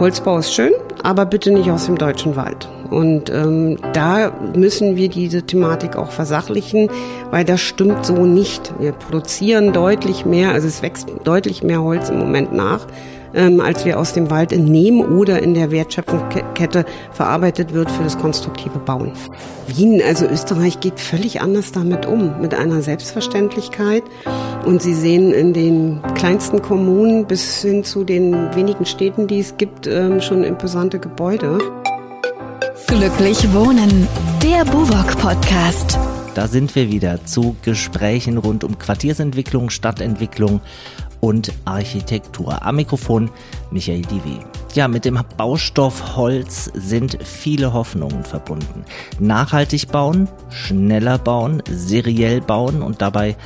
Holzbau ist schön, aber bitte nicht aus dem deutschen Wald. Und ähm, da müssen wir diese Thematik auch versachlichen, weil das stimmt so nicht. Wir produzieren deutlich mehr, also es wächst deutlich mehr Holz im Moment nach, ähm, als wir aus dem Wald entnehmen oder in der Wertschöpfungskette verarbeitet wird für das konstruktive Bauen. Wien, also Österreich, geht völlig anders damit um, mit einer Selbstverständlichkeit. Und Sie sehen in den kleinsten Kommunen bis hin zu den wenigen Städten, die es gibt, ähm, schon imposante Gebäude. Glücklich Wohnen, der Buwok Podcast. Da sind wir wieder zu Gesprächen rund um Quartiersentwicklung, Stadtentwicklung und Architektur. Am Mikrofon Michael Divi. Ja, mit dem Baustoff Holz sind viele Hoffnungen verbunden. Nachhaltig bauen, schneller bauen, seriell bauen und dabei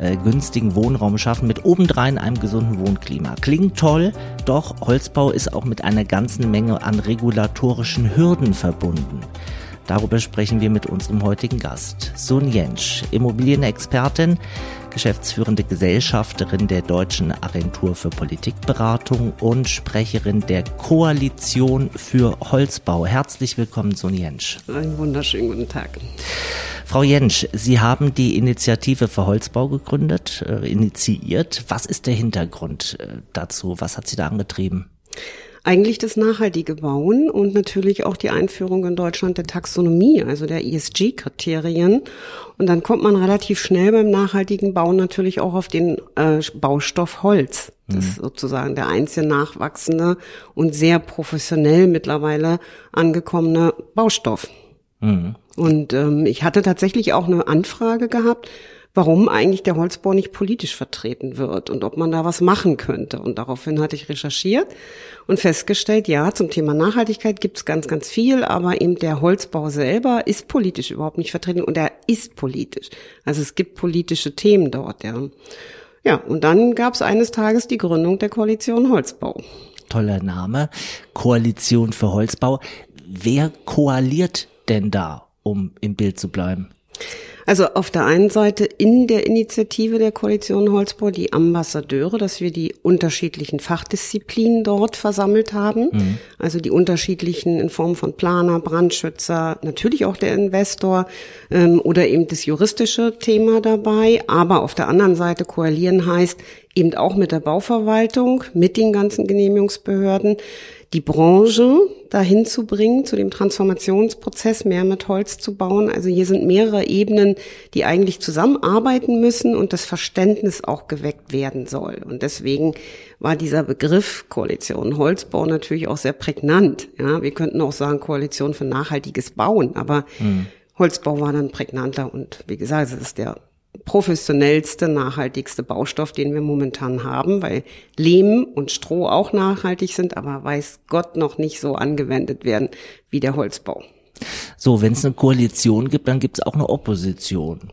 äh, günstigen Wohnraum schaffen mit obendrein einem gesunden Wohnklima. Klingt toll, doch Holzbau ist auch mit einer ganzen Menge an regulatorischen Hürden verbunden. Darüber sprechen wir mit unserem heutigen Gast, Sun Jensch, Immobilienexpertin, geschäftsführende Gesellschafterin der Deutschen Agentur für Politikberatung und Sprecherin der Koalition für Holzbau. Herzlich willkommen, Sun Jensch. Einen wunderschönen guten Tag. Frau Jensch, Sie haben die Initiative für Holzbau gegründet, äh, initiiert. Was ist der Hintergrund äh, dazu? Was hat Sie da angetrieben? Eigentlich das nachhaltige Bauen und natürlich auch die Einführung in Deutschland der Taxonomie, also der ESG-Kriterien. Und dann kommt man relativ schnell beim nachhaltigen Bauen natürlich auch auf den äh, Baustoff Holz. Das ist mhm. sozusagen der einzige nachwachsende und sehr professionell mittlerweile angekommene Baustoff. Mhm. Und ähm, ich hatte tatsächlich auch eine Anfrage gehabt warum eigentlich der Holzbau nicht politisch vertreten wird und ob man da was machen könnte. Und daraufhin hatte ich recherchiert und festgestellt, ja, zum Thema Nachhaltigkeit gibt es ganz, ganz viel, aber eben der Holzbau selber ist politisch überhaupt nicht vertreten und er ist politisch. Also es gibt politische Themen dort, ja. Ja, und dann gab es eines Tages die Gründung der Koalition Holzbau. Toller Name, Koalition für Holzbau. Wer koaliert denn da, um im Bild zu bleiben? Also auf der einen Seite in der Initiative der Koalition Holzbau die Ambassadeure, dass wir die unterschiedlichen Fachdisziplinen dort versammelt haben. Mhm. Also die unterschiedlichen in Form von Planer, Brandschützer, natürlich auch der Investor ähm, oder eben das juristische Thema dabei. Aber auf der anderen Seite koalieren heißt eben auch mit der Bauverwaltung, mit den ganzen Genehmigungsbehörden, die Branche dahin zu bringen, zu dem Transformationsprozess mehr mit Holz zu bauen. Also hier sind mehrere Ebenen, die eigentlich zusammenarbeiten müssen und das Verständnis auch geweckt werden soll. Und deswegen war dieser Begriff Koalition Holzbau natürlich auch sehr prägnant. Ja, wir könnten auch sagen Koalition für nachhaltiges Bauen, aber mhm. Holzbau war dann prägnanter und wie gesagt, es ist der professionellste, nachhaltigste Baustoff, den wir momentan haben, weil Lehm und Stroh auch nachhaltig sind, aber weiß Gott noch nicht so angewendet werden wie der Holzbau. So, wenn es eine Koalition gibt, dann gibt es auch eine Opposition.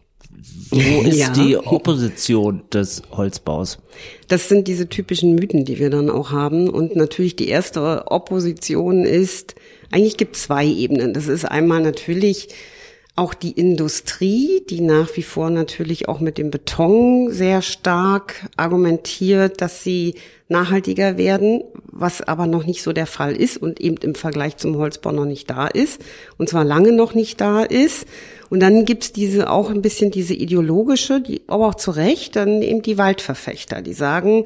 Wo ist ja. die Opposition des Holzbaus? Das sind diese typischen Mythen, die wir dann auch haben. Und natürlich die erste Opposition ist, eigentlich gibt es zwei Ebenen. Das ist einmal natürlich auch die Industrie, die nach wie vor natürlich auch mit dem Beton sehr stark argumentiert, dass sie nachhaltiger werden, was aber noch nicht so der Fall ist und eben im Vergleich zum Holzbau noch nicht da ist und zwar lange noch nicht da ist. Und dann gibt's diese auch ein bisschen diese ideologische, die aber auch zu Recht, dann eben die Waldverfechter, die sagen,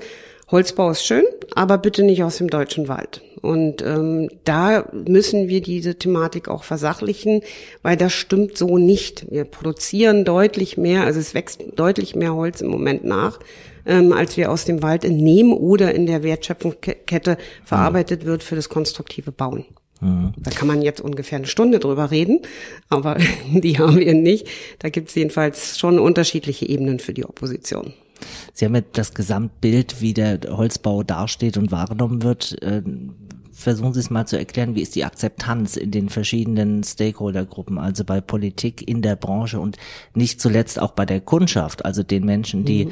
Holzbau ist schön, aber bitte nicht aus dem deutschen Wald. Und ähm, da müssen wir diese Thematik auch versachlichen, weil das stimmt so nicht. Wir produzieren deutlich mehr, also es wächst deutlich mehr Holz im Moment nach, ähm, als wir aus dem Wald entnehmen oder in der Wertschöpfungskette verarbeitet wird für das konstruktive Bauen. Mhm. Da kann man jetzt ungefähr eine Stunde drüber reden, aber die haben wir nicht. Da gibt es jedenfalls schon unterschiedliche Ebenen für die Opposition. Sie haben ja das Gesamtbild, wie der Holzbau dasteht und wahrgenommen wird. Versuchen Sie es mal zu erklären, wie ist die Akzeptanz in den verschiedenen Stakeholdergruppen, also bei Politik, in der Branche und nicht zuletzt auch bei der Kundschaft, also den Menschen, die mhm.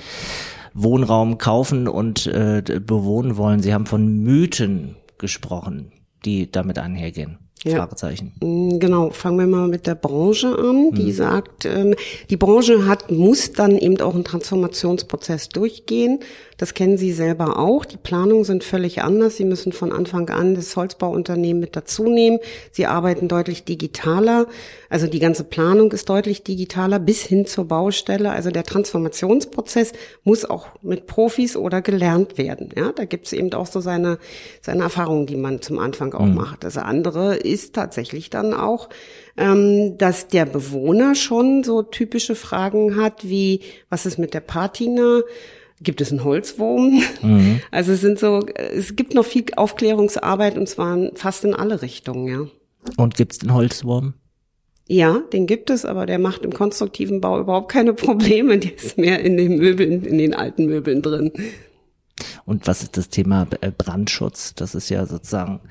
Wohnraum kaufen und äh, bewohnen wollen. Sie haben von Mythen gesprochen, die damit einhergehen. Ja. Fragezeichen. Mm, genau, fangen wir mal mit der Branche an. Die hm. sagt, ähm, die Branche hat, muss dann eben auch einen Transformationsprozess durchgehen. Das kennen Sie selber auch. Die Planungen sind völlig anders. Sie müssen von Anfang an das Holzbauunternehmen mit dazu nehmen. Sie arbeiten deutlich digitaler. Also die ganze Planung ist deutlich digitaler bis hin zur Baustelle. Also der Transformationsprozess muss auch mit Profis oder gelernt werden. Ja, da gibt es eben auch so seine, seine Erfahrungen, die man zum Anfang auch mhm. macht. Das andere ist tatsächlich dann auch, ähm, dass der Bewohner schon so typische Fragen hat wie, was ist mit der Patina? Gibt es einen Holzwurm? Mhm. Also es sind so, es gibt noch viel Aufklärungsarbeit und zwar fast in alle Richtungen, ja. Und gibt es den Holzwurm? Ja, den gibt es, aber der macht im konstruktiven Bau überhaupt keine Probleme. Der ist mehr in den Möbeln, in den alten Möbeln drin. Und was ist das Thema äh, Brandschutz? Das ist ja sozusagen,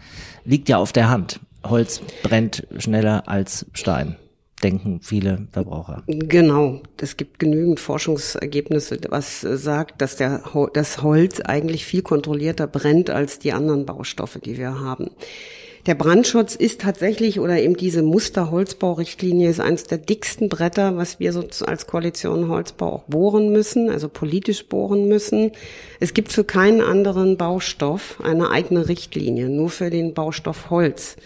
liegt ja auf der Hand. Holz brennt schneller als Stein, denken viele Verbraucher. Genau. Es gibt genügend Forschungsergebnisse, was sagt, dass der, das Holz eigentlich viel kontrollierter brennt als die anderen Baustoffe, die wir haben. Der Brandschutz ist tatsächlich oder eben diese Musterholzbaurichtlinie ist eines der dicksten Bretter, was wir so als Koalition Holzbau auch bohren müssen, also politisch bohren müssen. Es gibt für keinen anderen Baustoff eine eigene Richtlinie, nur für den Baustoff Holz.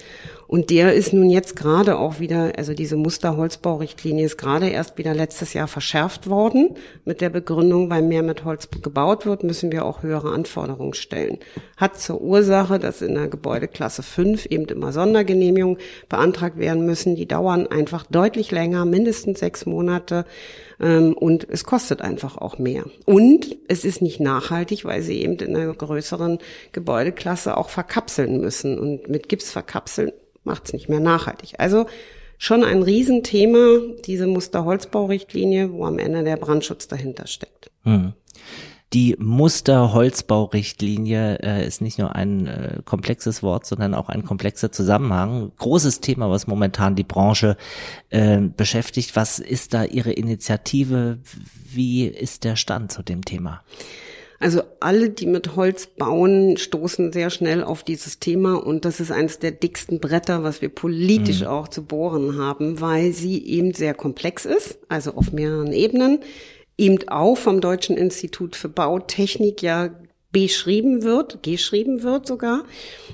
Und der ist nun jetzt gerade auch wieder, also diese Musterholzbaurichtlinie ist gerade erst wieder letztes Jahr verschärft worden mit der Begründung, weil mehr mit Holz gebaut wird, müssen wir auch höhere Anforderungen stellen. Hat zur Ursache, dass in der Gebäudeklasse 5 eben immer Sondergenehmigungen beantragt werden müssen. Die dauern einfach deutlich länger, mindestens sechs Monate. Ähm, und es kostet einfach auch mehr. Und es ist nicht nachhaltig, weil sie eben in einer größeren Gebäudeklasse auch verkapseln müssen. Und mit Gips verkapseln macht es nicht mehr nachhaltig. Also schon ein Riesenthema, diese Musterholzbaurichtlinie, wo am Ende der Brandschutz dahinter steckt. Hm. Die Musterholzbaurichtlinie äh, ist nicht nur ein äh, komplexes Wort, sondern auch ein komplexer Zusammenhang. Großes Thema, was momentan die Branche äh, beschäftigt. Was ist da Ihre Initiative? Wie ist der Stand zu dem Thema? Also alle, die mit Holz bauen, stoßen sehr schnell auf dieses Thema und das ist eines der dicksten Bretter, was wir politisch mhm. auch zu bohren haben, weil sie eben sehr komplex ist, also auf mehreren Ebenen, eben auch vom Deutschen Institut für Bautechnik ja beschrieben wird, geschrieben wird sogar,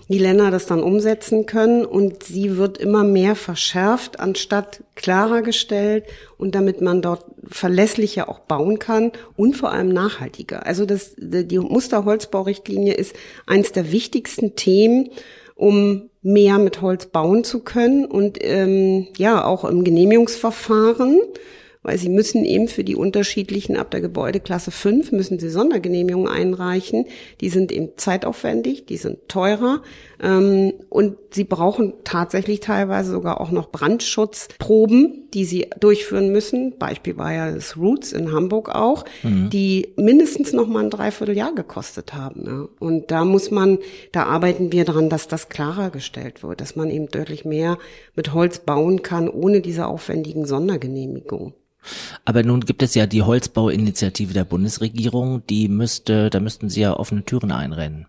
die Länder das dann umsetzen können und sie wird immer mehr verschärft, anstatt klarer gestellt und damit man dort verlässlicher auch bauen kann und vor allem nachhaltiger. Also das, die Musterholzbaurichtlinie ist eines der wichtigsten Themen, um mehr mit Holz bauen zu können und ähm, ja auch im Genehmigungsverfahren weil sie müssen eben für die unterschiedlichen ab der Gebäudeklasse 5 müssen sie Sondergenehmigungen einreichen. Die sind eben zeitaufwendig, die sind teurer ähm, und sie brauchen tatsächlich teilweise sogar auch noch Brandschutzproben, die sie durchführen müssen. Beispiel war ja das Roots in Hamburg auch, mhm. die mindestens noch mal ein Dreivierteljahr gekostet haben. Ja. Und da muss man, da arbeiten wir dran, dass das klarer gestellt wird, dass man eben deutlich mehr mit Holz bauen kann, ohne diese aufwendigen Sondergenehmigungen. Aber nun gibt es ja die Holzbauinitiative der Bundesregierung, die müsste, da müssten Sie ja offene Türen einrennen.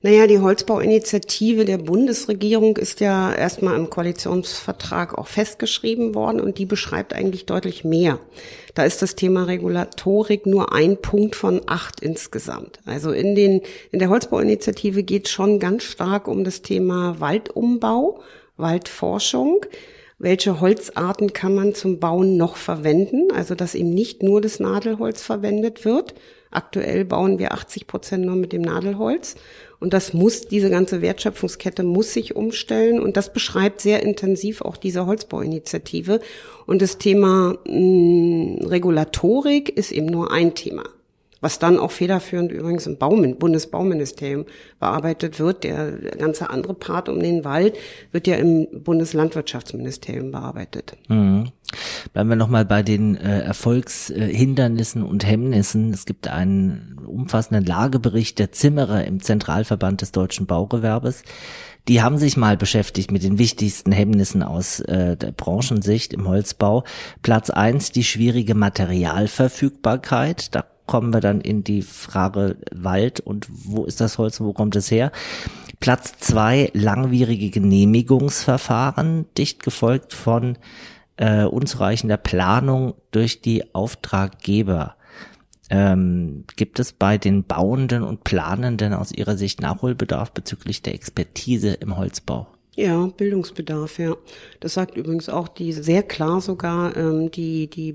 Naja, die Holzbauinitiative der Bundesregierung ist ja erstmal im Koalitionsvertrag auch festgeschrieben worden und die beschreibt eigentlich deutlich mehr. Da ist das Thema Regulatorik nur ein Punkt von acht insgesamt. Also in den, in der Holzbauinitiative geht es schon ganz stark um das Thema Waldumbau, Waldforschung welche Holzarten kann man zum Bauen noch verwenden, also dass eben nicht nur das Nadelholz verwendet wird. Aktuell bauen wir 80 Prozent nur mit dem Nadelholz und das muss, diese ganze Wertschöpfungskette muss sich umstellen und das beschreibt sehr intensiv auch diese Holzbauinitiative. Und das Thema mh, hm, Regulatorik ist eben nur ein Thema was dann auch federführend übrigens im Baum, Bundesbauministerium bearbeitet wird. Der ganze andere Part um den Wald wird ja im Bundeslandwirtschaftsministerium bearbeitet. Mhm. Bleiben wir nochmal bei den äh, Erfolgshindernissen und Hemmnissen. Es gibt einen umfassenden Lagebericht der Zimmerer im Zentralverband des deutschen Baugewerbes. Die haben sich mal beschäftigt mit den wichtigsten Hemmnissen aus äh, der Branchensicht im Holzbau. Platz eins die schwierige Materialverfügbarkeit. Da kommen wir dann in die Frage Wald und wo ist das Holz, wo kommt es her? Platz zwei, langwierige Genehmigungsverfahren, dicht gefolgt von äh, unzureichender Planung durch die Auftraggeber. Ähm, gibt es bei den Bauenden und Planenden aus Ihrer Sicht Nachholbedarf bezüglich der Expertise im Holzbau? Ja, Bildungsbedarf, ja. Das sagt übrigens auch die sehr klar sogar ähm, die die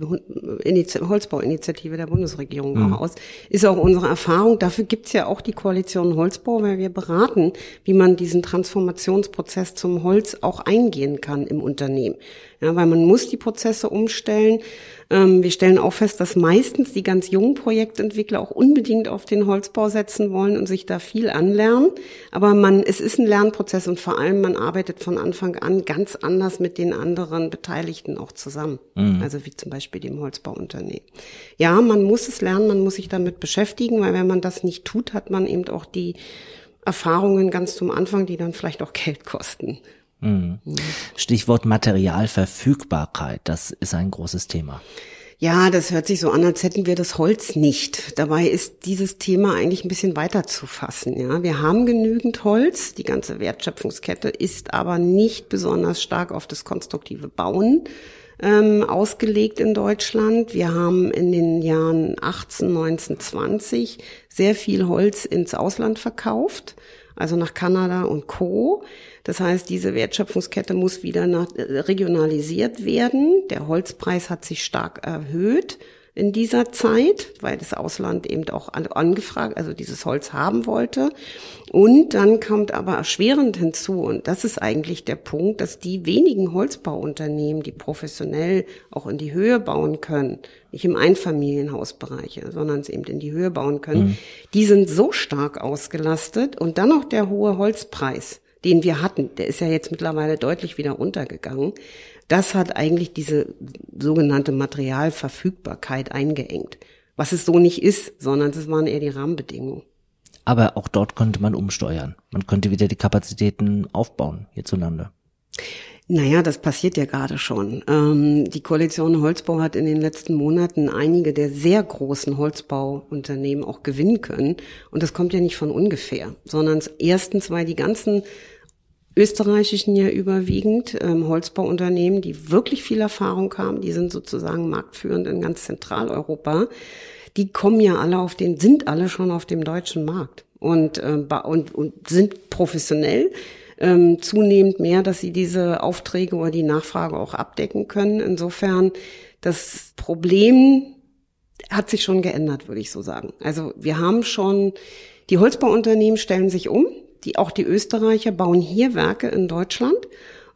Inizi Holzbauinitiative der Bundesregierung mhm. auch aus. Ist auch unsere Erfahrung. Dafür gibt's ja auch die Koalition Holzbau, weil wir beraten, wie man diesen Transformationsprozess zum Holz auch eingehen kann im Unternehmen. Ja, weil man muss die Prozesse umstellen. Ähm, wir stellen auch fest, dass meistens die ganz jungen Projektentwickler auch unbedingt auf den Holzbau setzen wollen und sich da viel anlernen. Aber man, es ist ein Lernprozess und vor allem man arbeitet von Anfang an ganz anders mit den anderen Beteiligten auch zusammen. Mhm. Also wie zum Beispiel dem Holzbauunternehmen. Ja, man muss es lernen, man muss sich damit beschäftigen, weil wenn man das nicht tut, hat man eben auch die Erfahrungen ganz zum Anfang, die dann vielleicht auch Geld kosten. Mhm. Stichwort Materialverfügbarkeit, das ist ein großes Thema. Ja, das hört sich so an, als hätten wir das Holz nicht. Dabei ist dieses Thema eigentlich ein bisschen weiter zu fassen. Ja, wir haben genügend Holz. Die ganze Wertschöpfungskette ist aber nicht besonders stark auf das konstruktive Bauen ähm, ausgelegt in Deutschland. Wir haben in den Jahren 18, 19, 20 sehr viel Holz ins Ausland verkauft, also nach Kanada und Co. Das heißt, diese Wertschöpfungskette muss wieder nach, äh, regionalisiert werden. Der Holzpreis hat sich stark erhöht in dieser Zeit, weil das Ausland eben auch angefragt, also dieses Holz haben wollte. Und dann kommt aber erschwerend hinzu, und das ist eigentlich der Punkt, dass die wenigen Holzbauunternehmen, die professionell auch in die Höhe bauen können, nicht im Einfamilienhausbereich, sondern es eben in die Höhe bauen können, mhm. die sind so stark ausgelastet und dann noch der hohe Holzpreis den wir hatten, der ist ja jetzt mittlerweile deutlich wieder runtergegangen. Das hat eigentlich diese sogenannte Materialverfügbarkeit eingeengt. Was es so nicht ist, sondern es waren eher die Rahmenbedingungen. Aber auch dort könnte man umsteuern. Man könnte wieder die Kapazitäten aufbauen hierzulande. Naja, das passiert ja gerade schon. Ähm, die Koalition Holzbau hat in den letzten Monaten einige der sehr großen Holzbauunternehmen auch gewinnen können. Und das kommt ja nicht von ungefähr, sondern erstens, weil die ganzen österreichischen ja überwiegend ähm, Holzbauunternehmen, die wirklich viel Erfahrung haben, die sind sozusagen marktführend in ganz Zentraleuropa. Die kommen ja alle auf den, sind alle schon auf dem deutschen Markt und, äh, und, und sind professionell ähm, zunehmend mehr, dass sie diese Aufträge oder die Nachfrage auch abdecken können. Insofern das Problem hat sich schon geändert, würde ich so sagen. Also wir haben schon, die Holzbauunternehmen stellen sich um die, auch die Österreicher bauen hier Werke in Deutschland,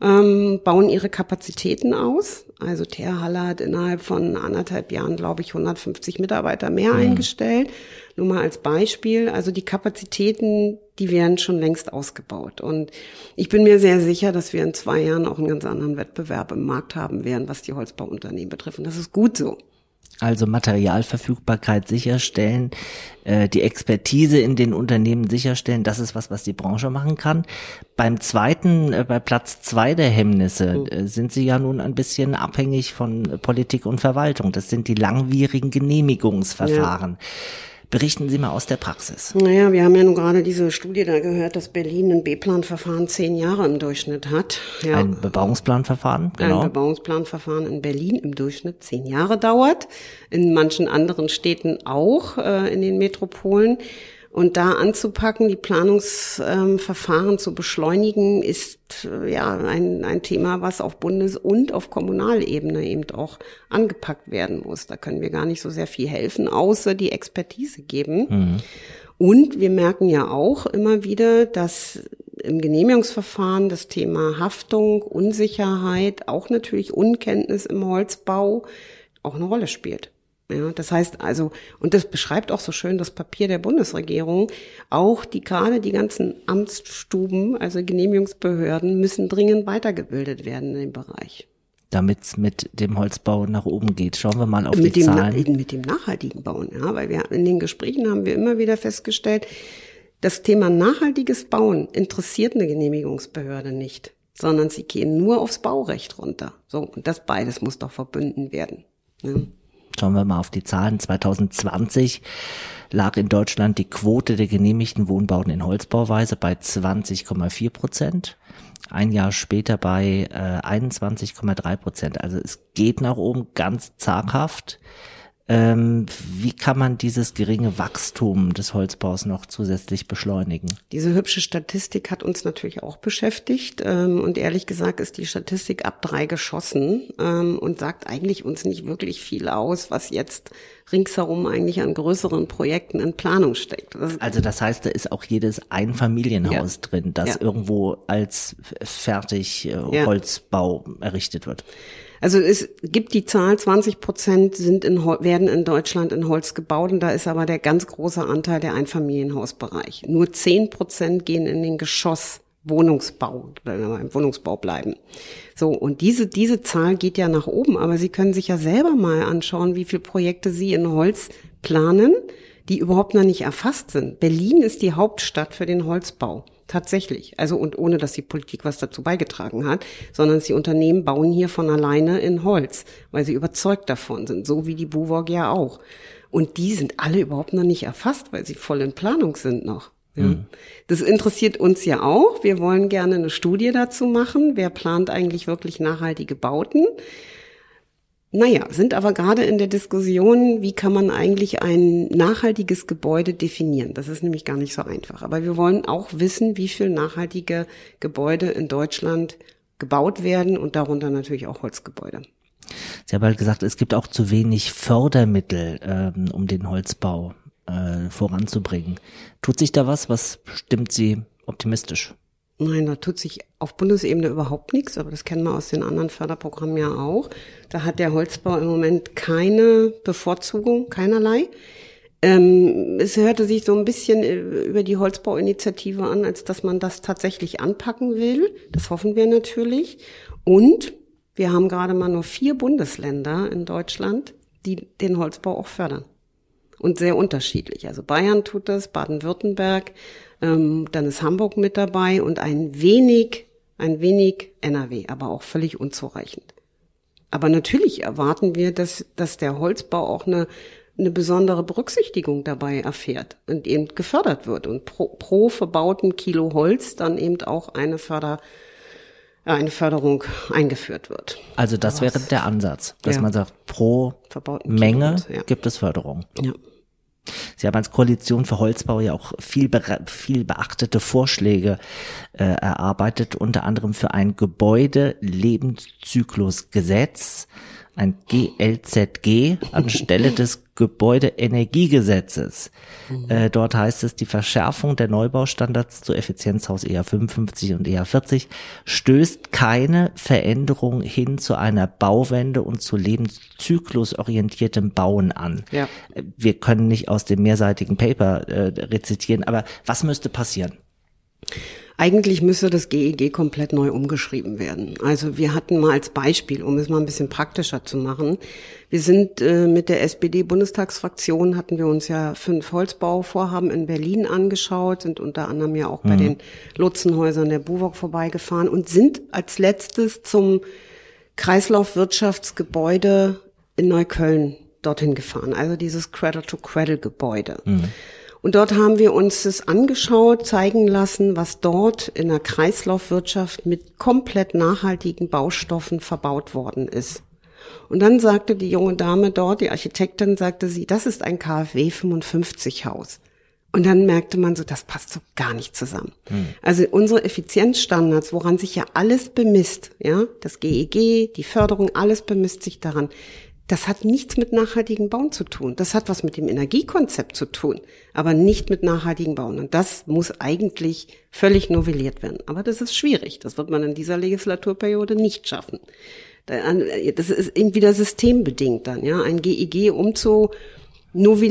ähm, bauen ihre Kapazitäten aus. Also Terhalle hat innerhalb von anderthalb Jahren, glaube ich, 150 Mitarbeiter mehr mhm. eingestellt. Nur mal als Beispiel. Also die Kapazitäten, die werden schon längst ausgebaut. Und ich bin mir sehr sicher, dass wir in zwei Jahren auch einen ganz anderen Wettbewerb im Markt haben werden, was die Holzbauunternehmen betrifft. Und das ist gut so also Materialverfügbarkeit sicherstellen, äh, die Expertise in den Unternehmen sicherstellen, das ist was, was die Branche machen kann. Beim zweiten, äh, bei Platz zwei der Hemmnisse oh. äh, sind sie ja nun ein bisschen abhängig von Politik und Verwaltung. Das sind die langwierigen Genehmigungsverfahren. Ja. Berichten Sie mal aus der Praxis. Naja, wir haben ja nun gerade diese Studie da gehört, dass Berlin ein B-Planverfahren zehn Jahre im Durchschnitt hat. Ja. Ein Bebauungsplanverfahren, genau. Ein Bebauungsplanverfahren in Berlin im Durchschnitt zehn Jahre dauert. In manchen anderen Städten auch, äh, in den Metropolen. Und da anzupacken, die Planungsverfahren ähm, zu beschleunigen, ist äh, ja ein, ein Thema, was auf Bundes- und auf Kommunalebene eben auch angepackt werden muss. Da können wir gar nicht so sehr viel helfen, außer die Expertise geben. Mhm. Und wir merken ja auch immer wieder, dass im Genehmigungsverfahren das Thema Haftung, Unsicherheit, auch natürlich Unkenntnis im Holzbau auch eine Rolle spielt. Ja, das heißt also, und das beschreibt auch so schön das Papier der Bundesregierung, auch die gerade die ganzen Amtsstuben, also Genehmigungsbehörden, müssen dringend weitergebildet werden in dem Bereich. Damit es mit dem Holzbau nach oben geht. Schauen wir mal auf mit die dem, Zahlen. Mit dem nachhaltigen Bauen, ja, weil wir in den Gesprächen haben wir immer wieder festgestellt, das Thema nachhaltiges Bauen interessiert eine Genehmigungsbehörde nicht, sondern sie gehen nur aufs Baurecht runter. So, und das beides muss doch verbünden werden. Ja. Schauen wir mal auf die Zahlen. 2020 lag in Deutschland die Quote der genehmigten Wohnbauten in Holzbauweise bei 20,4 Prozent. Ein Jahr später bei äh, 21,3 Prozent. Also es geht nach oben ganz zaghaft. Ähm, wie kann man dieses geringe Wachstum des Holzbaus noch zusätzlich beschleunigen? Diese hübsche Statistik hat uns natürlich auch beschäftigt. Ähm, und ehrlich gesagt ist die Statistik ab drei geschossen ähm, und sagt eigentlich uns nicht wirklich viel aus, was jetzt ringsherum eigentlich an größeren Projekten in Planung steckt. Das also das heißt, da ist auch jedes Einfamilienhaus ja. drin, das ja. irgendwo als fertig äh, Holzbau ja. errichtet wird. Also es gibt die Zahl, 20 Prozent sind in, werden in Deutschland in Holz gebaut und da ist aber der ganz große Anteil der Einfamilienhausbereich. Nur 10 Prozent gehen in den Geschoss. Wohnungsbau, im Wohnungsbau bleiben. So, und diese, diese Zahl geht ja nach oben, aber Sie können sich ja selber mal anschauen, wie viele Projekte Sie in Holz planen, die überhaupt noch nicht erfasst sind. Berlin ist die Hauptstadt für den Holzbau. Tatsächlich. Also und ohne, dass die Politik was dazu beigetragen hat, sondern die Unternehmen bauen hier von alleine in Holz, weil sie überzeugt davon sind, so wie die Buwog ja auch. Und die sind alle überhaupt noch nicht erfasst, weil sie voll in Planung sind noch. Ja. Mhm. Das interessiert uns ja auch. Wir wollen gerne eine Studie dazu machen. Wer plant eigentlich wirklich nachhaltige Bauten? Naja, sind aber gerade in der Diskussion, wie kann man eigentlich ein nachhaltiges Gebäude definieren? Das ist nämlich gar nicht so einfach. Aber wir wollen auch wissen, wie viel nachhaltige Gebäude in Deutschland gebaut werden und darunter natürlich auch Holzgebäude. Sie haben halt gesagt, es gibt auch zu wenig Fördermittel, ähm, um den Holzbau äh, voranzubringen. Tut sich da was? Was stimmt Sie optimistisch? Nein, da tut sich auf Bundesebene überhaupt nichts, aber das kennen wir aus den anderen Förderprogrammen ja auch. Da hat der Holzbau im Moment keine Bevorzugung, keinerlei. Ähm, es hörte sich so ein bisschen äh, über die Holzbauinitiative an, als dass man das tatsächlich anpacken will. Das hoffen wir natürlich. Und wir haben gerade mal nur vier Bundesländer in Deutschland, die den Holzbau auch fördern. Und sehr unterschiedlich. Also Bayern tut das, Baden-Württemberg, ähm, dann ist Hamburg mit dabei und ein wenig, ein wenig NRW, aber auch völlig unzureichend. Aber natürlich erwarten wir, dass, dass der Holzbau auch eine, eine besondere Berücksichtigung dabei erfährt und eben gefördert wird und pro, pro verbauten Kilo Holz dann eben auch eine Förder, eine Förderung eingeführt wird. Also das wäre der Ansatz, dass ja. man sagt, pro Menge Holz, ja. gibt es Förderung. Ja. Sie haben als Koalition für Holzbau ja auch viel, viel beachtete Vorschläge äh, erarbeitet, unter anderem für ein Gebäude-Lebenszyklusgesetz, ein GLZG anstelle des Gebäudeenergiegesetzes. Mhm. Äh, dort heißt es, die Verschärfung der Neubaustandards zu Effizienzhaus ER 55 und ER 40 stößt keine Veränderung hin zu einer Bauwende und zu lebenszyklusorientiertem Bauen an. Ja. Wir können nicht aus dem mehrseitigen Paper äh, rezitieren, aber was müsste passieren? Eigentlich müsste das GEG komplett neu umgeschrieben werden. Also wir hatten mal als Beispiel, um es mal ein bisschen praktischer zu machen, wir sind äh, mit der SPD-Bundestagsfraktion, hatten wir uns ja fünf Holzbauvorhaben in Berlin angeschaut, sind unter anderem ja auch mhm. bei den Lutzenhäusern der Buwok vorbeigefahren und sind als letztes zum Kreislaufwirtschaftsgebäude in Neukölln dorthin gefahren, also dieses Cradle-to-Cradle-Gebäude. Mhm. Und dort haben wir uns das angeschaut, zeigen lassen, was dort in der Kreislaufwirtschaft mit komplett nachhaltigen Baustoffen verbaut worden ist. Und dann sagte die junge Dame dort, die Architektin, sagte sie, das ist ein KfW 55 Haus. Und dann merkte man so, das passt so gar nicht zusammen. Hm. Also unsere Effizienzstandards, woran sich ja alles bemisst, ja, das GEG, die Förderung, alles bemisst sich daran. Das hat nichts mit nachhaltigen Bauen zu tun. Das hat was mit dem Energiekonzept zu tun, aber nicht mit nachhaltigen Bauen. Und das muss eigentlich völlig novelliert werden. Aber das ist schwierig. Das wird man in dieser Legislaturperiode nicht schaffen. Das ist eben wieder systembedingt dann, ja. Ein GEG umzu,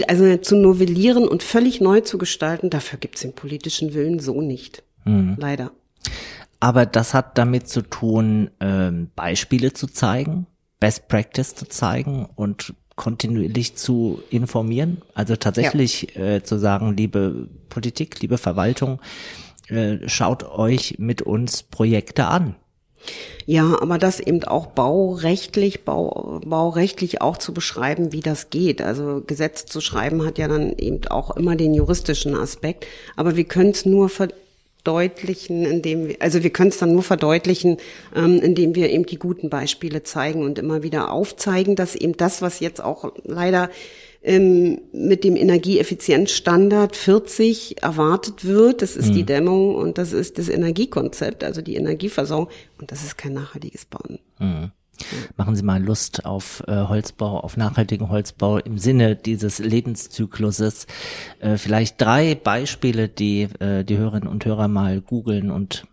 also zu novellieren und völlig neu zu gestalten, dafür gibt es den politischen Willen so nicht. Mhm. Leider. Aber das hat damit zu tun, ähm, Beispiele zu zeigen, Best Practice zu zeigen und kontinuierlich zu informieren. Also tatsächlich ja. äh, zu sagen, liebe Politik, liebe Verwaltung, äh, schaut euch mit uns Projekte an. Ja, aber das eben auch baurechtlich, bau, baurechtlich auch zu beschreiben, wie das geht. Also Gesetz zu schreiben hat ja dann eben auch immer den juristischen Aspekt. Aber wir können es nur verdeutlichen, indem wir, also wir können es dann nur verdeutlichen, ähm, indem wir eben die guten Beispiele zeigen und immer wieder aufzeigen, dass eben das, was jetzt auch leider ähm, mit dem Energieeffizienzstandard 40 erwartet wird. Das ist mhm. die Dämmung und das ist das Energiekonzept, also die Energieversorgung. Und das ist kein nachhaltiges Bauen. Mhm. Machen Sie mal Lust auf äh, Holzbau, auf nachhaltigen Holzbau im Sinne dieses Lebenszykluses. Äh, vielleicht drei Beispiele, die äh, die Hörerinnen und Hörer mal googeln und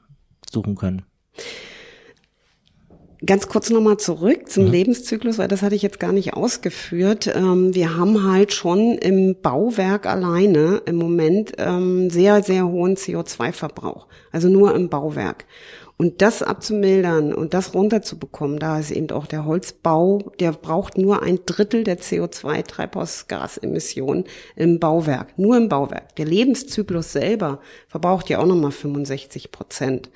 suchen können. Ganz kurz nochmal zurück zum mhm. Lebenszyklus, weil das hatte ich jetzt gar nicht ausgeführt. Ähm, wir haben halt schon im Bauwerk alleine im Moment ähm, sehr, sehr hohen CO2-Verbrauch. Also nur im Bauwerk. Und das abzumildern und das runterzubekommen, da ist eben auch der Holzbau, der braucht nur ein Drittel der CO2-Treibhausgasemissionen im Bauwerk, nur im Bauwerk. Der Lebenszyklus selber verbraucht ja auch nochmal 65 Prozent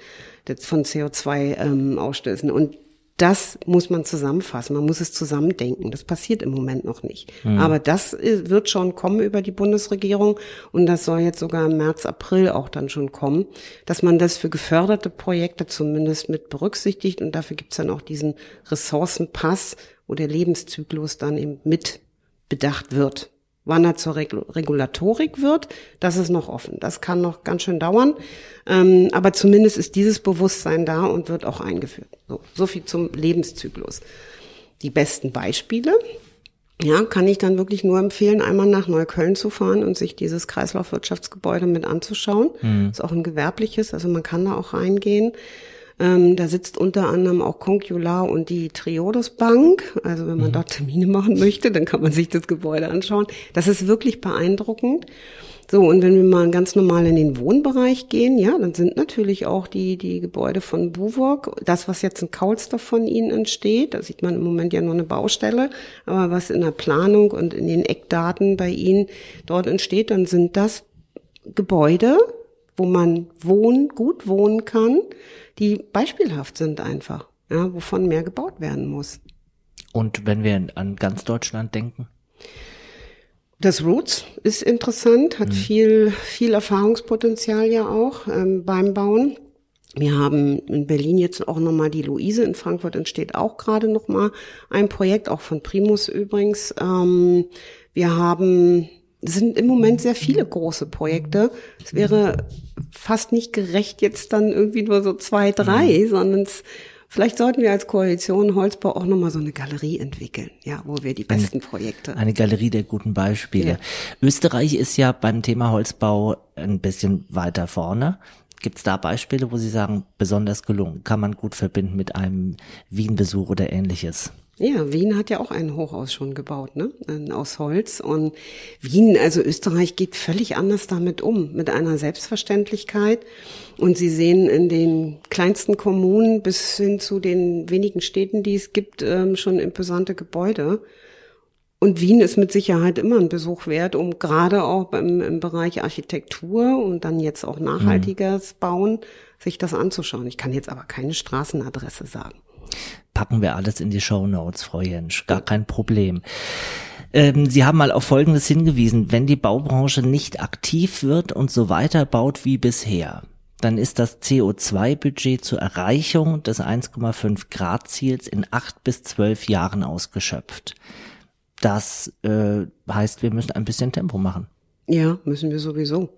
von CO2-Ausstößen. Ähm, und das muss man zusammenfassen. Man muss es zusammendenken. Das passiert im Moment noch nicht. Mhm. Aber das wird schon kommen über die Bundesregierung und das soll jetzt sogar im März, April auch dann schon kommen, dass man das für geförderte Projekte zumindest mit berücksichtigt und dafür gibt's dann auch diesen Ressourcenpass, wo der Lebenszyklus dann eben mit bedacht wird. Wann er zur Regulatorik wird, das ist noch offen. Das kann noch ganz schön dauern. Ähm, aber zumindest ist dieses Bewusstsein da und wird auch eingeführt. So, so viel zum Lebenszyklus. Die besten Beispiele, ja, kann ich dann wirklich nur empfehlen, einmal nach Neukölln zu fahren und sich dieses Kreislaufwirtschaftsgebäude mit anzuschauen. Mhm. Ist auch ein gewerbliches, also man kann da auch reingehen. Ähm, da sitzt unter anderem auch Concular und die Triodos Bank. Also wenn man mhm. dort Termine machen möchte, dann kann man sich das Gebäude anschauen. Das ist wirklich beeindruckend. So, und wenn wir mal ganz normal in den Wohnbereich gehen, ja, dann sind natürlich auch die, die Gebäude von Buwok, das, was jetzt in Kaulsdorf von ihnen entsteht, da sieht man im Moment ja nur eine Baustelle, aber was in der Planung und in den Eckdaten bei ihnen dort entsteht, dann sind das Gebäude, wo man wohnen, gut wohnen kann, die beispielhaft sind einfach, ja, wovon mehr gebaut werden muss. Und wenn wir an ganz Deutschland denken? Das Roots ist interessant, hat mhm. viel, viel Erfahrungspotenzial ja auch ähm, beim Bauen. Wir haben in Berlin jetzt auch nochmal die Luise, in Frankfurt entsteht auch gerade nochmal ein Projekt, auch von Primus übrigens. Ähm, wir haben es sind im Moment sehr viele große Projekte. Es wäre fast nicht gerecht, jetzt dann irgendwie nur so zwei, drei, mhm. sondern es, vielleicht sollten wir als Koalition Holzbau auch nochmal so eine Galerie entwickeln, ja, wo wir die besten eine, Projekte. Eine Galerie der guten Beispiele. Ja. Österreich ist ja beim Thema Holzbau ein bisschen weiter vorne. Gibt es da Beispiele, wo Sie sagen, besonders gelungen, kann man gut verbinden mit einem Wien-Besuch oder ähnliches? Ja, Wien hat ja auch ein Hochhaus schon gebaut, ne? Aus Holz. Und Wien, also Österreich, geht völlig anders damit um, mit einer Selbstverständlichkeit. Und Sie sehen in den kleinsten Kommunen bis hin zu den wenigen Städten, die es gibt, ähm, schon imposante Gebäude. Und Wien ist mit Sicherheit immer ein Besuch wert, um gerade auch beim, im Bereich Architektur und dann jetzt auch nachhaltiges. Bauen sich das anzuschauen. Ich kann jetzt aber keine Straßenadresse sagen packen wir alles in die Show Notes, Frau Jensch. Gar kein Problem. Ähm, Sie haben mal auf Folgendes hingewiesen. Wenn die Baubranche nicht aktiv wird und so weiter baut wie bisher, dann ist das CO2-Budget zur Erreichung des 1,5 Grad Ziels in acht bis zwölf Jahren ausgeschöpft. Das äh, heißt, wir müssen ein bisschen Tempo machen. Ja, müssen wir sowieso.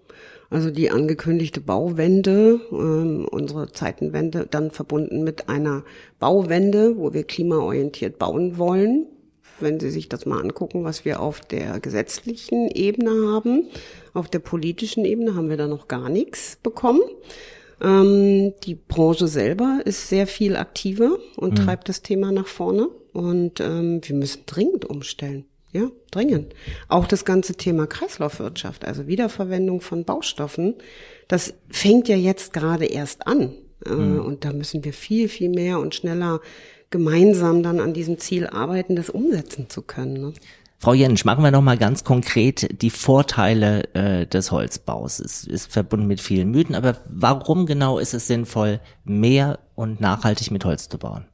Also die angekündigte Bauwende, ähm, unsere Zeitenwende, dann verbunden mit einer Bauwende, wo wir klimaorientiert bauen wollen. Wenn Sie sich das mal angucken, was wir auf der gesetzlichen Ebene haben, auf der politischen Ebene haben wir da noch gar nichts bekommen. Ähm, die Branche selber ist sehr viel aktiver und mhm. treibt das Thema nach vorne. Und ähm, wir müssen dringend umstellen. Ja, dringend. Auch das ganze Thema Kreislaufwirtschaft, also Wiederverwendung von Baustoffen, das fängt ja jetzt gerade erst an. Mhm. Und da müssen wir viel, viel mehr und schneller gemeinsam dann an diesem Ziel arbeiten, das umsetzen zu können. Ne? Frau Jensch, machen wir noch mal ganz konkret die Vorteile äh, des Holzbaus. Es ist verbunden mit vielen Mythen, aber warum genau ist es sinnvoll, mehr und nachhaltig mit Holz zu bauen?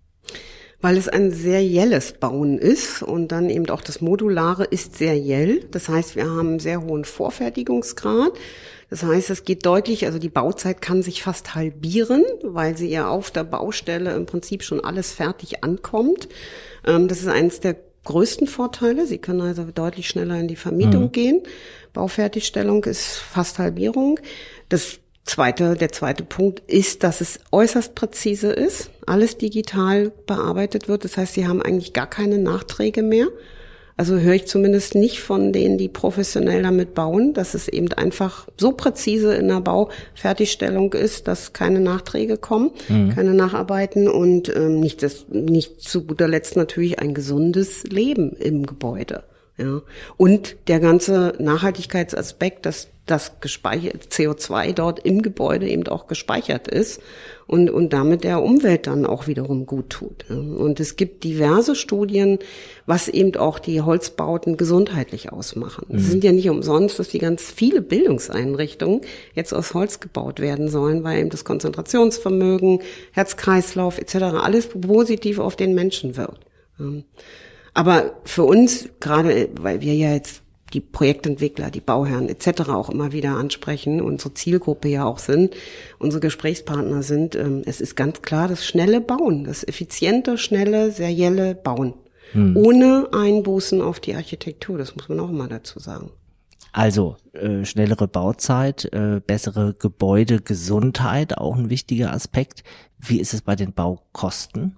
Weil es ein serielles Bauen ist und dann eben auch das Modulare ist seriell. Das heißt, wir haben einen sehr hohen Vorfertigungsgrad. Das heißt, es geht deutlich, also die Bauzeit kann sich fast halbieren, weil sie ja auf der Baustelle im Prinzip schon alles fertig ankommt. Ähm, das ist eines der größten Vorteile. Sie können also deutlich schneller in die Vermietung mhm. gehen. Baufertigstellung ist fast Halbierung. Das zweite, der zweite Punkt ist, dass es äußerst präzise ist, alles digital bearbeitet wird. Das heißt, Sie haben eigentlich gar keine Nachträge mehr. Also höre ich zumindest nicht von denen, die professionell damit bauen, dass es eben einfach so präzise in der Baufertigstellung ist, dass keine Nachträge kommen, mhm. keine Nacharbeiten und ähm, nicht, das, nicht zu guter Letzt natürlich ein gesundes Leben im Gebäude. Ja. Und der ganze Nachhaltigkeitsaspekt, dass das gespeichert, CO2 dort im Gebäude eben auch gespeichert ist und, und damit der Umwelt dann auch wiederum gut tut. Und es gibt diverse Studien, was eben auch die Holzbauten gesundheitlich ausmachen. Mhm. Es sind ja nicht umsonst, dass die ganz viele Bildungseinrichtungen jetzt aus Holz gebaut werden sollen, weil eben das Konzentrationsvermögen, Herzkreislauf etc. alles positiv auf den Menschen wirkt. Aber für uns, gerade weil wir ja jetzt die Projektentwickler, die Bauherren etc. auch immer wieder ansprechen, unsere Zielgruppe ja auch sind, unsere Gesprächspartner sind, ähm, es ist ganz klar das schnelle Bauen, das effiziente, schnelle, serielle Bauen. Hm. Ohne Einbußen auf die Architektur, das muss man auch immer dazu sagen. Also äh, schnellere Bauzeit, äh, bessere Gebäudegesundheit, auch ein wichtiger Aspekt. Wie ist es bei den Baukosten?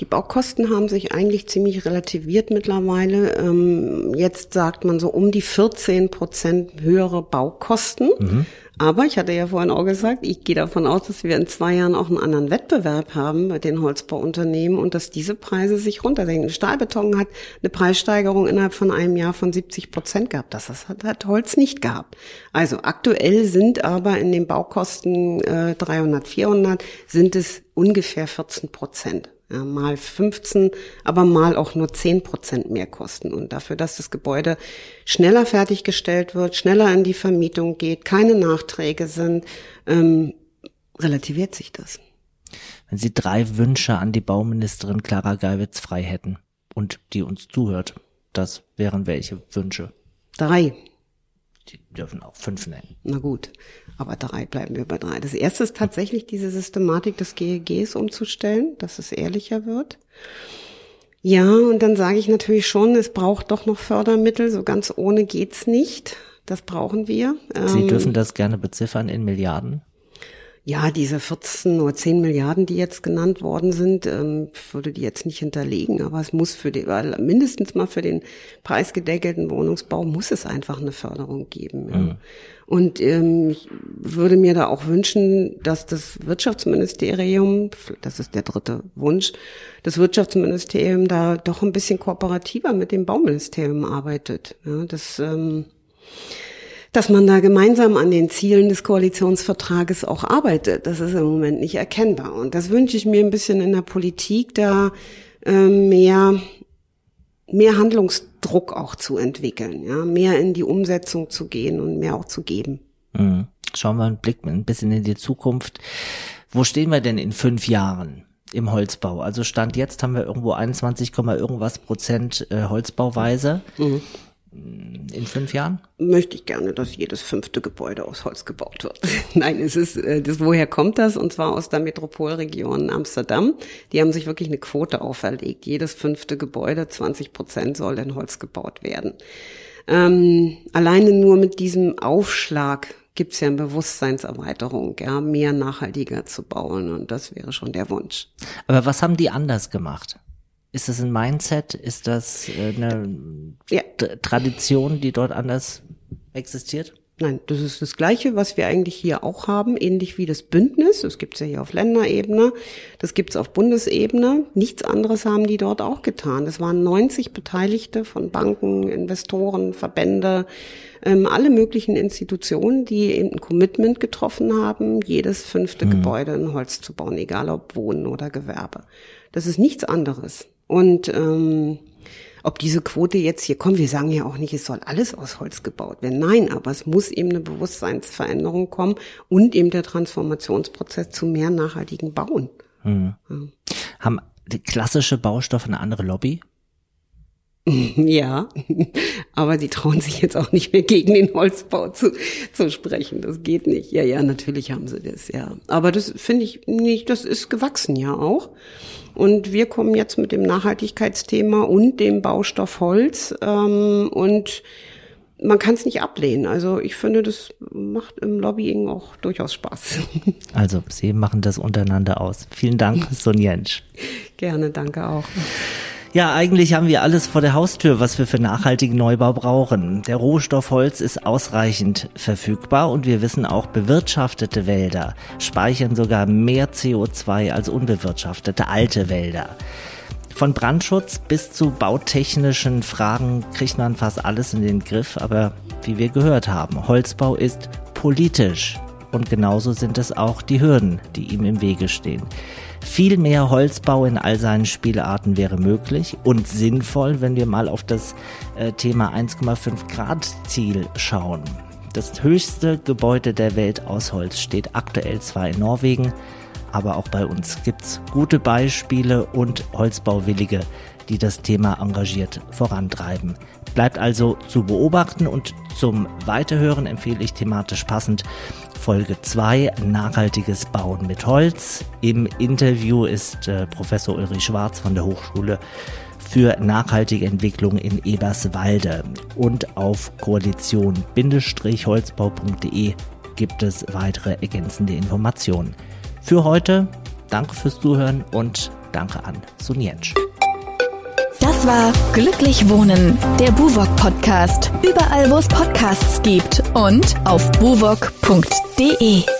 Die Baukosten haben sich eigentlich ziemlich relativiert mittlerweile. Ähm, jetzt sagt man so um die 14 Prozent höhere Baukosten. Mhm. Aber ich hatte ja vorhin auch gesagt, ich gehe davon aus, dass wir in zwei Jahren auch einen anderen Wettbewerb haben bei den Holzbauunternehmen und dass diese Preise sich runterdenken. Stahlbeton hat eine Preissteigerung innerhalb von einem Jahr von 70 Prozent gehabt. Das hat, hat Holz nicht gehabt. Also aktuell sind aber in den Baukosten äh, 300, 400 sind es ungefähr 14 Prozent mal 15, aber mal auch nur 10 Prozent mehr kosten. Und dafür, dass das Gebäude schneller fertiggestellt wird, schneller in die Vermietung geht, keine Nachträge sind, ähm, relativiert sich das. Wenn Sie drei Wünsche an die Bauministerin Clara Geiwitz frei hätten und die uns zuhört, das wären welche Wünsche? Drei. Die dürfen auch fünf nennen. Na gut, aber drei bleiben wir bei drei. Das erste ist tatsächlich diese Systematik des GEGs umzustellen, dass es ehrlicher wird. Ja, und dann sage ich natürlich schon, es braucht doch noch Fördermittel. So ganz ohne geht's nicht. Das brauchen wir. Sie ähm, dürfen das gerne beziffern in Milliarden. Ja, diese 14 oder 10 Milliarden, die jetzt genannt worden sind, ähm, würde die jetzt nicht hinterlegen, aber es muss für den, weil mindestens mal für den preisgedeckelten Wohnungsbau muss es einfach eine Förderung geben. Ja. Mhm. Und ähm, ich würde mir da auch wünschen, dass das Wirtschaftsministerium, das ist der dritte Wunsch, das Wirtschaftsministerium da doch ein bisschen kooperativer mit dem Bauministerium arbeitet. Ja, das ähm, dass man da gemeinsam an den Zielen des Koalitionsvertrages auch arbeitet. Das ist im Moment nicht erkennbar. Und das wünsche ich mir ein bisschen in der Politik, da äh, mehr, mehr Handlungsdruck auch zu entwickeln, ja, mehr in die Umsetzung zu gehen und mehr auch zu geben. Mhm. Schauen wir einen Blick ein bisschen in die Zukunft. Wo stehen wir denn in fünf Jahren? im Holzbau. Also Stand jetzt haben wir irgendwo 21, irgendwas Prozent äh, Holzbauweise. Mhm in fünf Jahren? Möchte ich gerne, dass jedes fünfte Gebäude aus Holz gebaut wird. Nein, es ist, äh, das, woher kommt das? Und zwar aus der Metropolregion Amsterdam. Die haben sich wirklich eine Quote auferlegt. Jedes fünfte Gebäude, 20 Prozent soll in Holz gebaut werden. Ähm, alleine nur mit diesem Aufschlag gibt es ja eine Bewusstseinserweiterung, ja, mehr nachhaltiger zu bauen. Und das wäre schon der Wunsch. Aber was haben die anders gemacht? Ist das ein Mindset? Ist das äh, eine ja. Tradition, die dort anders existiert? Nein, das ist das Gleiche, was wir eigentlich hier auch haben, ähnlich wie das Bündnis. Das gibt's ja hier auf Länderebene, das gibt's auf Bundesebene. Nichts anderes haben die dort auch getan. Das waren 90 Beteiligte von Banken, Investoren, Verbände, ähm, alle möglichen Institutionen, die eben ein Commitment getroffen haben, jedes fünfte mhm. Gebäude in Holz zu bauen, egal ob Wohnen oder Gewerbe. Das ist nichts anderes. Und ähm, ob diese Quote jetzt hier kommt, wir sagen ja auch nicht, es soll alles aus Holz gebaut werden. Nein, aber es muss eben eine Bewusstseinsveränderung kommen und eben der Transformationsprozess zu mehr nachhaltigen Bauen. Mhm. Ja. Haben klassische Baustoffe eine andere Lobby? Ja, aber die trauen sich jetzt auch nicht mehr gegen den Holzbau zu, zu sprechen. Das geht nicht. Ja, ja, natürlich haben sie das, ja. Aber das finde ich nicht, das ist gewachsen ja auch. Und wir kommen jetzt mit dem Nachhaltigkeitsthema und dem Baustoff Holz ähm, und man kann es nicht ablehnen. Also ich finde, das macht im Lobbying auch durchaus Spaß. Also Sie machen das untereinander aus. Vielen Dank, Sonjensch. Gerne, danke auch. Ja, eigentlich haben wir alles vor der Haustür, was wir für nachhaltigen Neubau brauchen. Der Rohstoff Holz ist ausreichend verfügbar und wir wissen auch, bewirtschaftete Wälder speichern sogar mehr CO2 als unbewirtschaftete alte Wälder. Von Brandschutz bis zu bautechnischen Fragen kriegt man fast alles in den Griff, aber wie wir gehört haben, Holzbau ist politisch und genauso sind es auch die Hürden, die ihm im Wege stehen. Viel mehr Holzbau in all seinen Spielarten wäre möglich und sinnvoll, wenn wir mal auf das äh, Thema 1,5 Grad Ziel schauen. Das höchste Gebäude der Welt aus Holz steht aktuell zwar in Norwegen, aber auch bei uns gibt's gute Beispiele und Holzbauwillige, die das Thema engagiert vorantreiben. Bleibt also zu beobachten und zum Weiterhören empfehle ich thematisch passend Folge 2 Nachhaltiges Bauen mit Holz. Im Interview ist äh, Professor Ulrich Schwarz von der Hochschule für nachhaltige Entwicklung in Eberswalde. Und auf koalition-holzbau.de gibt es weitere ergänzende Informationen. Für heute danke fürs Zuhören und danke an Suniensch. Das war Glücklich Wohnen, der Buwok Podcast. Überall, wo es Podcasts gibt und auf buwok.de.